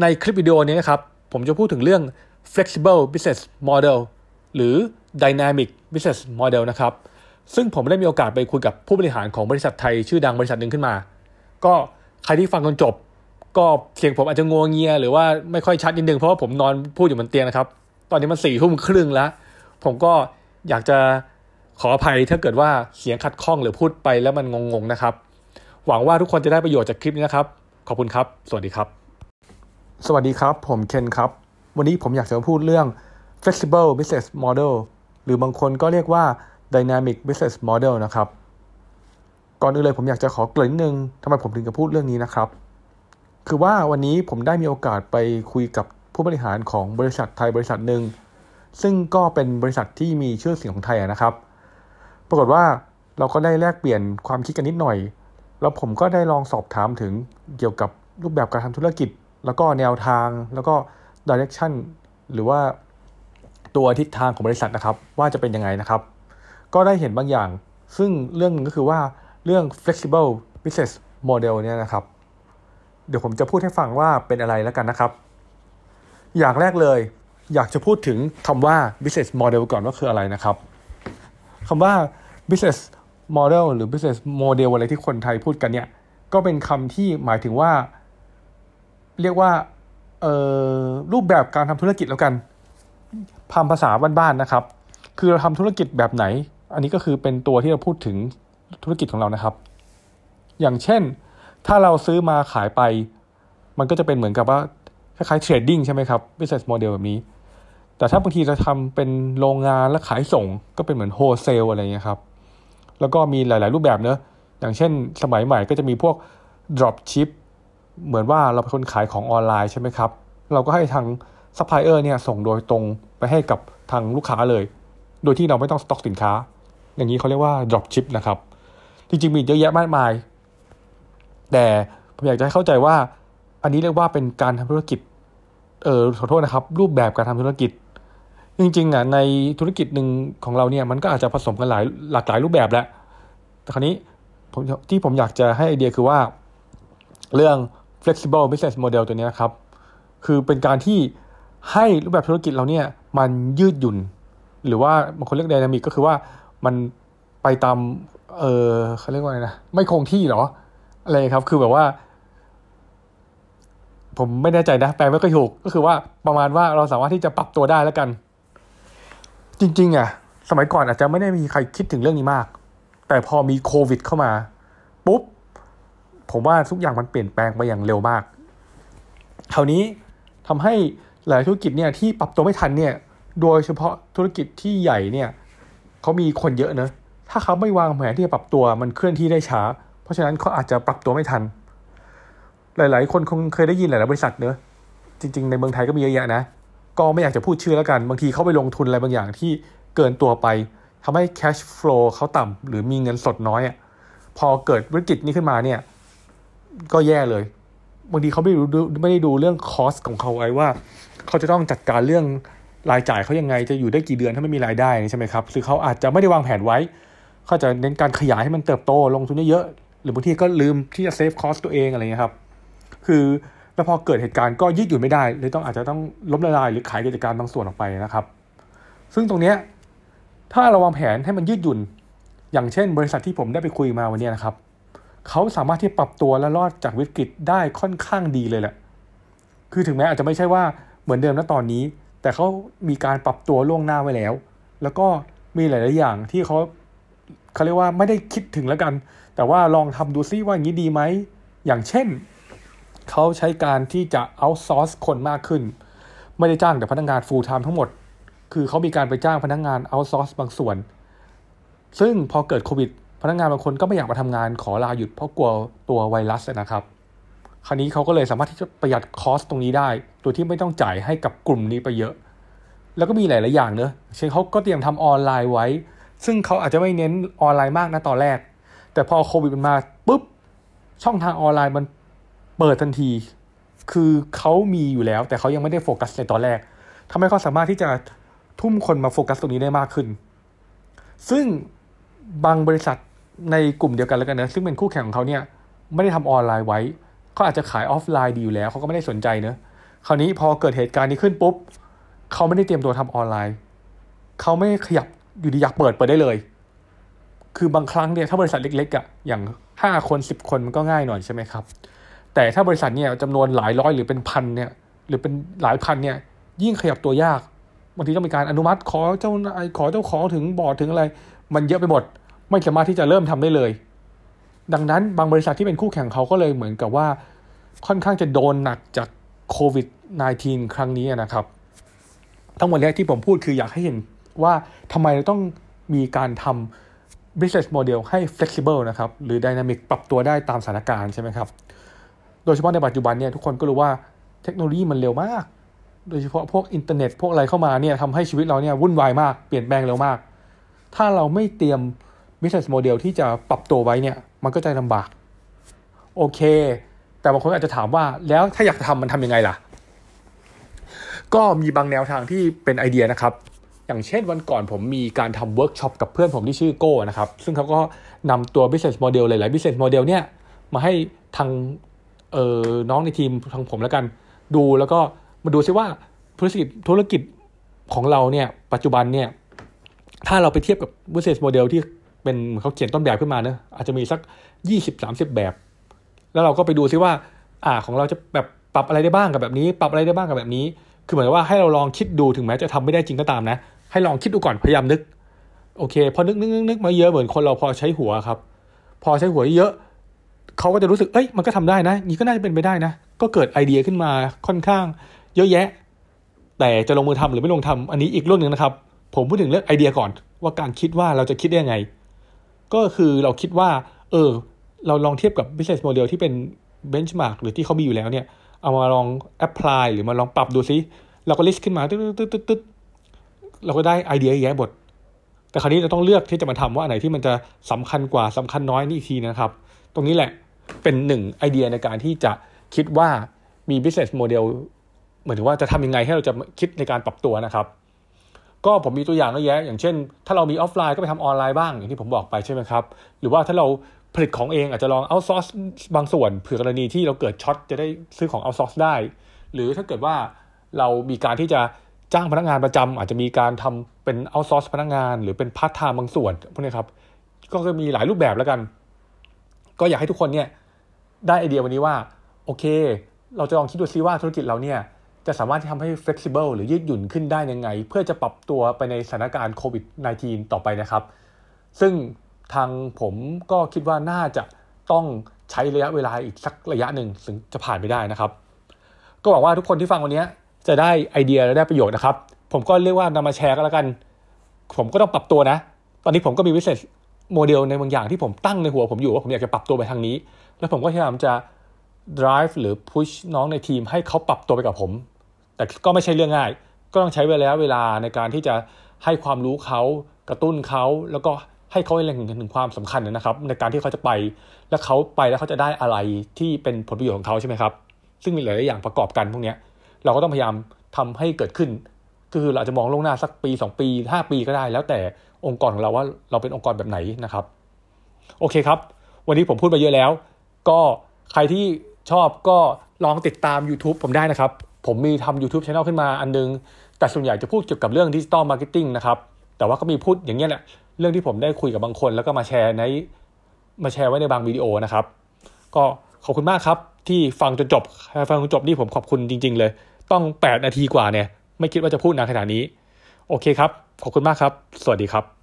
ในคลิปวิดีโอนี้นะครับ ผมจะพูดถึงเรื่อง flexible business model หรือ dynamic business model นะครับ ซึ่งผมได้มีโอกาสไปคุยกับผู้บริหารของบริษัทไทยชื่อดังบริษัทหนึ่งขึ้นมา ก็ใครที่ฟังจนจบ ก็เสียงผมอาจจะงวงเงีย หรือว่าไม่ค่อยชัดนิดนึงเพราะว่าผมนอนพูดอยู่บนเตียงนะครับ ตอนนี้มันสี่ทุ่มครึ่งแล้ว ผมก็อยากจะขออภัยถ้าเกิดว่าเสียงขัดข้องหรือพูดไปแล้วมันงงๆนะครับ หวังว่าทุกคนจะได้ประโยชน์จากคลิปนี้นะครับ ขอบคุณครับ สวัสดีครับ สวัสดีครับ ผมเคนครับ วันนี้ผมอยากจะมาพูดเรื่อง flexible business model หรือบางคนก็เรียกว่า dynamic business model นะครับ ก่อนอื่นเลยผมอยากจะขอเกริ่นนิดนึงทำไมผมถึงจะพูดเรื่องนี้นะครับ คือว่าวันนี้ผมได้มีโอกาสไปคุยกับผู้บริหารของบริษัทไทยบริษัทหนึ่ง ซึ่งก็เป็นบริษัทที่มีชื่อเสียงของไทยนะครับ ปรากฏว่าเราก็ได้แลกเปลี่ยนความคิดกันนิดหน่อย แล้วผมก็ได้ลองสอบถามถึงเกี่ยวกับรูปแบบการทำธุรกิจ แล้วก็แนวทางแล้วก็ direction หรือว่าตัวทิศทางของบริษัทนะครับ ว่าจะเป็นยังไงนะครับ ก็ได้เห็นบางอย่าง ซึ่งเรื่องนึงก็คือว่าเรื่อง flexible business model เนี่ยนะครับ เดี๋ยวผมจะพูดให้ฟังว่าเป็นอะไรแล้วกันนะครับ อย่างแรกเลย อยากจะพูดถึงคำว่า business model ก่อนว่าคืออะไรนะครับคำว่า business model หรือ business model อะไรที่คนไทยพูดกันเนี่ย ก็เป็นคำที่หมายถึงว่า เรียกว่าเอ่อรูปแบบการทำธุรกิจแล้วกันพามภาษาบ้านๆนะครับ คือเราทำธุรกิจแบบไหน อันนี้ก็คือเป็นตัวที่เราพูดถึงธุรกิจของเรานะครับ อย่างเช่น ถ้าเราซื้อมาขายไป มันก็จะเป็นเหมือนกับว่าคล้ายๆ trading ใช่ไหมครับ business model แบบนี้ แต่ถ้าบางทีจะทำเป็นโรงงานและขายส่ง ก็เป็นเหมือน wholesale อะไรเงี้ยครับ แล้วก็มีหลายๆรูปแบบเนอะอย่างเช่นสมัยใหม่ก็จะมีพวก drop ship เหมือนว่าเราเป็นคนขายของออนไลน์ใช่ไหมครับ เราก็ให้ทางซัพพลายเออร์เนี่ยส่งโดยตรงไปให้กับทางลูกค้าเลย โดยที่เราไม่ต้องสต็อกสินค้า อย่างนี้เขาเรียกว่า drop ship นะครับ จริงๆมีเยอะแยะมากมาย แต่ผมอยากจะให้เข้าใจว่า อันนี้เรียกว่าเป็นการทำธุรกิจ เออขอโทษนะครับ รูปแบบการทำธุรกิจ จริงๆอะในธุรกิจหนึ่งของเราเนี่ยมันก็อาจจะผสมกันหลายหลากหลายรูปแบบแหละ แต่คราวนี้ผมที่ผมอยากจะให้ไอเดียคือว่า เรื่อง flexible business model ตัวนี้นะครับ คือเป็นการที่ให้รูปแบบธุรกิจเราเนี่ยมันยืดหยุ่น หรือว่าบางคนเรียก dynamic ก็คือว่ามันไปตาม เออเขาเรียกว่าไงนะ ไม่คงที่หรอ อะไรครับ คือแบบว่า ผมไม่แน่ใจนะ แปลไม่ค่อยถูก ก็คือว่าประมาณว่าเราสามารถที่จะปรับตัวได้แล้วกัน จริง ๆ อะ สมัยก่อนอาจจะไม่ได้มีใครคิดถึงเรื่องนี้มาก แต่พอมีโควิด เข้ามา ปุ๊บ ผมว่าทุกอย่างมันเปลี่ยนแปลงไปอย่างเร็วมากคราวนี้ทำให้หลายธุรกิจเนี่ยที่ปรับตัวไม่ทันเนี่ยโดยเฉพาะธุรกิจที่ใหญ่เนี่ยเขามีคนเยอะเนอะถ้าเขาไม่วางแผนที่จะปรับตัวมันเคลื่อนที่ได้ช้า เพราะฉะนั้นเขาอาจจะปรับตัวไม่ทัน หลาย ๆ คนคงเคยได้ยินหลายๆบริษัทเนอะจริง ๆ ในเมืองไทยก็มีเยอะแยะนะ ก็ไม่อยากจะพูดชื่อแล้วกัน บางทีเขาไปลงทุนอะไรบางอย่างที่เกินตัวไปทำให้ cash flow เขาต่ำหรือมีเงินสดน้อยอะพอเกิดวิกฤตนี้ขึ้นมาเนี่ย ก็แย่เลยบางทีเขาไม่รู้ไม่ได้ดูเรื่อง cost ของเขาไว้ว่า เขาจะต้องจัดการเรื่องรายจ่ายเขายังไงจะอยู่ได้กี่เดือนถ้าไม่มีรายได้ใช่ไหมครับคือเขาอาจจะไม่ได้วางแผนไว้ เขาจะเน้นการขยายให้มันเติบโตลงทุนเยอะๆหรือบางทีก็ลืมที่จะ save cost ตัวเองอะไรเงี้ยครับคือแล้วพอเกิดเหตุการณ์ก็ยืดหยุ่นไม่ได้เลยต้องอาจจะต้องล้มละลายหรือขายกิจการบางส่วนออกไปนะครับ ซึ่งตรงเนี้ยถ้าเราวางแผนให้มันยืดหยุ่น อย่างเช่น บริษัทที่ผมได้ไปคุยมาวันนี้นะครับ เขาสามารถที่ปรับตัวและรอดจากวิกฤตได้ค่อนข้างดีเลยแหละ คือถึงแม้อาจจะไม่ใช่ว่าเหมือนเดิมณตอนนี้ แต่เขามีการปรับตัวล่วงหน้าไว้แล้ว แล้วก็มีหลาย ๆ อย่างที่เขาเขาเรียกว่าไม่ได้คิดถึงแล้วกัน แต่ว่าลองทำดูซิว่าอย่างนี้ดีไหม อย่างเช่น เขาใช้การที่จะ outsource คนมากขึ้น ไม่ได้จ้างแต่พนักงงาน full time ทั้งหมด คือเขามีการไปจ้างพนักงงาน outsource บางส่วน ซึ่งพอเกิดโควิด พนักงานบางคนก็ไม่อยากมาทำงานขอลาหยุดเพราะกลัวตัวไวรัสนะครับ คราวนี้เขาก็เลยสามารถที่จะประหยัดคอสตรงนี้ได้ โดยที่ไม่ต้องจ่ายให้กับกลุ่มนี้ไปเยอะ แล้วก็มีหลาย ๆ อย่างเนอะเช่นเขาก็เตรียมทำออนไลน์ไว้ ซึ่งเขาอาจจะไม่เน้นออนไลน์มากนะตอนแรก แต่พอโควิดมันมาปุ๊บช่องทางออนไลน์มันเปิดทันที คือเขามีอยู่แล้ว แต่เขายังไม่ได้โฟกัสในตอนแรกทำให้เขาสามารถที่จะทุ่มคนมาโฟกัสตรงนี้ได้มากขึ้น ซึ่งบางบริษัท ในกลุ่มเดียวกันแล้วกันนะซึ่งเป็นคู่แข่งของเขาเนี่ยไม่ได้ทำออนไลน์ไว้ เขาอาจจะขายออฟไลน์ดีอยู่แล้ว เขาก็ไม่ได้สนใจเนอะคราวนี้พอเกิดเหตุการณ์นี้ขึ้นปุ๊บเขาไม่ได้เตรียมตัวทำออนไลน์ เขาไม่ขยับอยู่ดีอยากเปิดเปิดได้เลย คือบางครั้งเนี่ยถ้าบริษัทเล็กๆอะ่ะอย่างห้าคนสิบคนมันก็ง่ายหน่อยใช่ไหมครับ แต่ถ้าบริษัทเนี่ยจำนวนหลายร้อยหรือเป็นพันเนี่ยหรือเป็นหลายพันเนี่ยยิ่งขยับตัวยากบางทีต้องมีการอนุมัติขอเจ้าขอเจ้าของถึงบอร์ดถึงอะไร มันเยอะไปหมด ไม่สามารถที่จะเริ่มทำได้เลย ดังนั้นบางบริษัทที่เป็นคู่แข่งเขาก็เลยเหมือนกับว่า ค่อนข้างจะโดนหนักจากโควิด -19 ครั้งนี้นะครับ ทั้งหมดนี้ที่ผมพูดคืออยากให้เห็นว่าทำไมเราต้องมีการทำ business model ให้ flexible นะครับ หรือ dynamic ปรับตัวได้ตามสถานการณ์ใช่ไหมครับ โดยเฉพาะในปัจจุบันเนี่ยทุกคนก็รู้ว่าเทคโนโลยีมันเร็วมาก โดยเฉพาะพวกอินเทอร์เน็ตพวกอะไรเข้ามาเนี่ยทำให้ชีวิตเราเนี่ยวุ่นวายมาก เปลี่ยนแปลงเร็วมาก ถ้าเราไม่เตรียม business model ที่จะปรับตัวไว้เนี่ยมันก็จะลำบาก โอเค แต่บางคนอาจจะถามว่าแล้วถ้าอยากทำมันทำยังไงล่ะ ก็มีบางแนวทางที่เป็นไอเดียนะครับ อย่างเช่นวันก่อนผมมีการทำเวิร์กช็อปกับเพื่อนผมที่ชื่อโก้นะครับ ซึ่งเขาก็นำตัว business model หลายๆ business model เนี่ยมาให้ทางเออน้องในทีมทางผมแล้วกันดูแล้วก็มาดูซิว่าธุรกิจธุรกิจของเราเนี่ยปัจจุบันเนี่ยถ้าเราไปเทียบกับ business model ที่ เป็นเขาเขียนต้นแบบขึ้นมาเนะอาจจะมีสักยี่สิบสามสิบแบบ แล้วเราก็ไปดูซิว่า อ่าของเราจะแบบปรับอะไรได้บ้างกับแบบนี้ ปรับอะไรได้บ้างกับแบบนี้ คือเหมือนว่าให้เราลองคิดดูถึงแม้จะทำไม่ได้จริงก็ตามนะ ให้ลองคิดดูก่อนพยายามนึก โอเค พอนึกนึกนึกนึกมาเยอะเหมือนคนเราพอใช้หัวครับ พอใช้หัวเยอะเขาก็จะรู้สึกเอ้ยมันก็ทำได้นะนี่ก็น่าจะเป็นไปได้นะ ก็เกิดไอเดียขึ้นมาค่อนข้าง เยอะแยะ แต่จะลงมือทำหรือไม่ลงทำอันนี้อีกเรื่องหนึ่งนะครับ ผมพูดถึงเรื่องไอเดียก่อนว่าการคิดว่าเราจะคิดได้ยังไง ก็คือเราคิดว่า เออ เราลองเทียบกับ business model ที่เป็น benchmark หรือที่เขามีอยู่แล้วเนี่ย เอามาลอง apply หรือมาลองปรับดูซิ เราก็ list ขึ้นมาตึ๊ดตึ๊ดตึ๊ดตึ๊ดเราก็ได้ไอเดียแยะหมดแต่คราวนี้เราต้องเลือกที่จะมาทำว่าอันไหนที่มันจะสำคัญกว่าสำคัญน้อยนี่อีกทีนะครับ ตรงนี้แหละเป็นหนึ่งไอเดียในการที่จะคิดว่ามี business model เหมือนว่าจะทำยังไงให้เราจะคิดในการปรับตัวนะครับ ก็ผมมีตัวอย่างเยอะแยะ อย่างเช่น ถ้าเรามีออฟไลน์ก็ไปทำออนไลน์บ้างอย่างที่ผมบอกไปใช่ไหมครับ หรือว่าถ้าเราผลิตของเองอาจจะลอง outsource บางส่วนเผื่อกรณีที่เราเกิด short จะได้ซื้อของ outsource ได้ หรือถ้าเกิดว่าเรามีการที่จะจ้างพนักงานประจำอาจจะมีการทำเป็น outsource พนักงาน หรือเป็นพาร์ทไทม์บางส่วนพวกนี้ครับ ก็จะมีหลายรูปแบบแล้วกัน ก็อยากให้ทุกคนเนี่ยได้ไอเดียวันนี้ว่าโอเค เราจะลองคิดดูซิว่าธุรกิจเราเนี่ย จะสามารถทำให้ flexible หรือยืดหยุ่นขึ้นได้ยังไง เพื่อจะปรับตัวไปในสถานการณ์โควิด -19 ต่อไปนะครับ ซึ่งทางผมก็คิดว่าน่าจะต้องใช้ระยะเวลาอีกสักระยะหนึ่งถึงจะผ่านไปได้นะครับ ก็หวังว่าทุกคนที่ฟังวันนี้จะได้ไอเดียและได้ประโยชน์นะครับ ผมก็เรียกว่านำมาแชร์กันแล้วกัน ผมก็ต้องปรับตัวนะ ตอนนี้ผมก็มีวิสัยโมเดลในบางอย่างที่ผมตั้งในหัวผมอยู่ว่าผมอยากจะปรับตัวไปทางนี้ แล้วผมก็พยายามจะ drive หรือ push น้องในทีมให้เขาปรับตัวไปกับผม แต่ก็ไม่ใช่เรื่องง่าย ก็ต้องใช้เวลาเวลาในการที่จะให้ความรู้เขากระตุ้นเขาแล้วก็ให้เขาเล็งเห็นถึงความสำคัญนะครับ ในการที่เขาจะไป แล้วเขาไปแล้วเขาจะได้อะไรที่เป็นผลประโยชน์ของเขาใช่ไหมครับ ซึ่งมีหลายอย่างประกอบกันพวกนี้เราก็ต้องพยายามทำให้เกิดขึ้น คือเราอาจจะมองลงหน้าสักปี 2 ปี 5 ปีก็ได้ แล้วแต่องค์กรของเราว่าเราเป็นองค์กรแบบไหนนะครับ โอเคครับ วันนี้ผมพูดไปเยอะแล้ว ก็ใครที่ชอบก็ลองติดตาม YouTube ผมได้นะครับ ผมมีทำ YouTube Channel ขึ้นมาอันนึง แต่ส่วนใหญ่จะพูดเกี่ยวกับเรื่อง digital marketing นะครับ แต่ว่าก็มีพูดอย่างนี้แหละ เรื่องที่ผมได้คุยกับบางคน แล้วก็มาแชร์ในมาแชร์ไว้ในบางวิดีโอนะครับ ก็ขอบคุณมากครับ ที่ฟังจนจบ ฟังจนจบนี่ผมขอบคุณจริง ๆ เลย ต้อง 8 นาทีกว่าเนี่ย ไม่คิดว่าจะพูดนานขนาดนี้ โอเคครับ ขอบคุณมากครับ สวัสดีครับ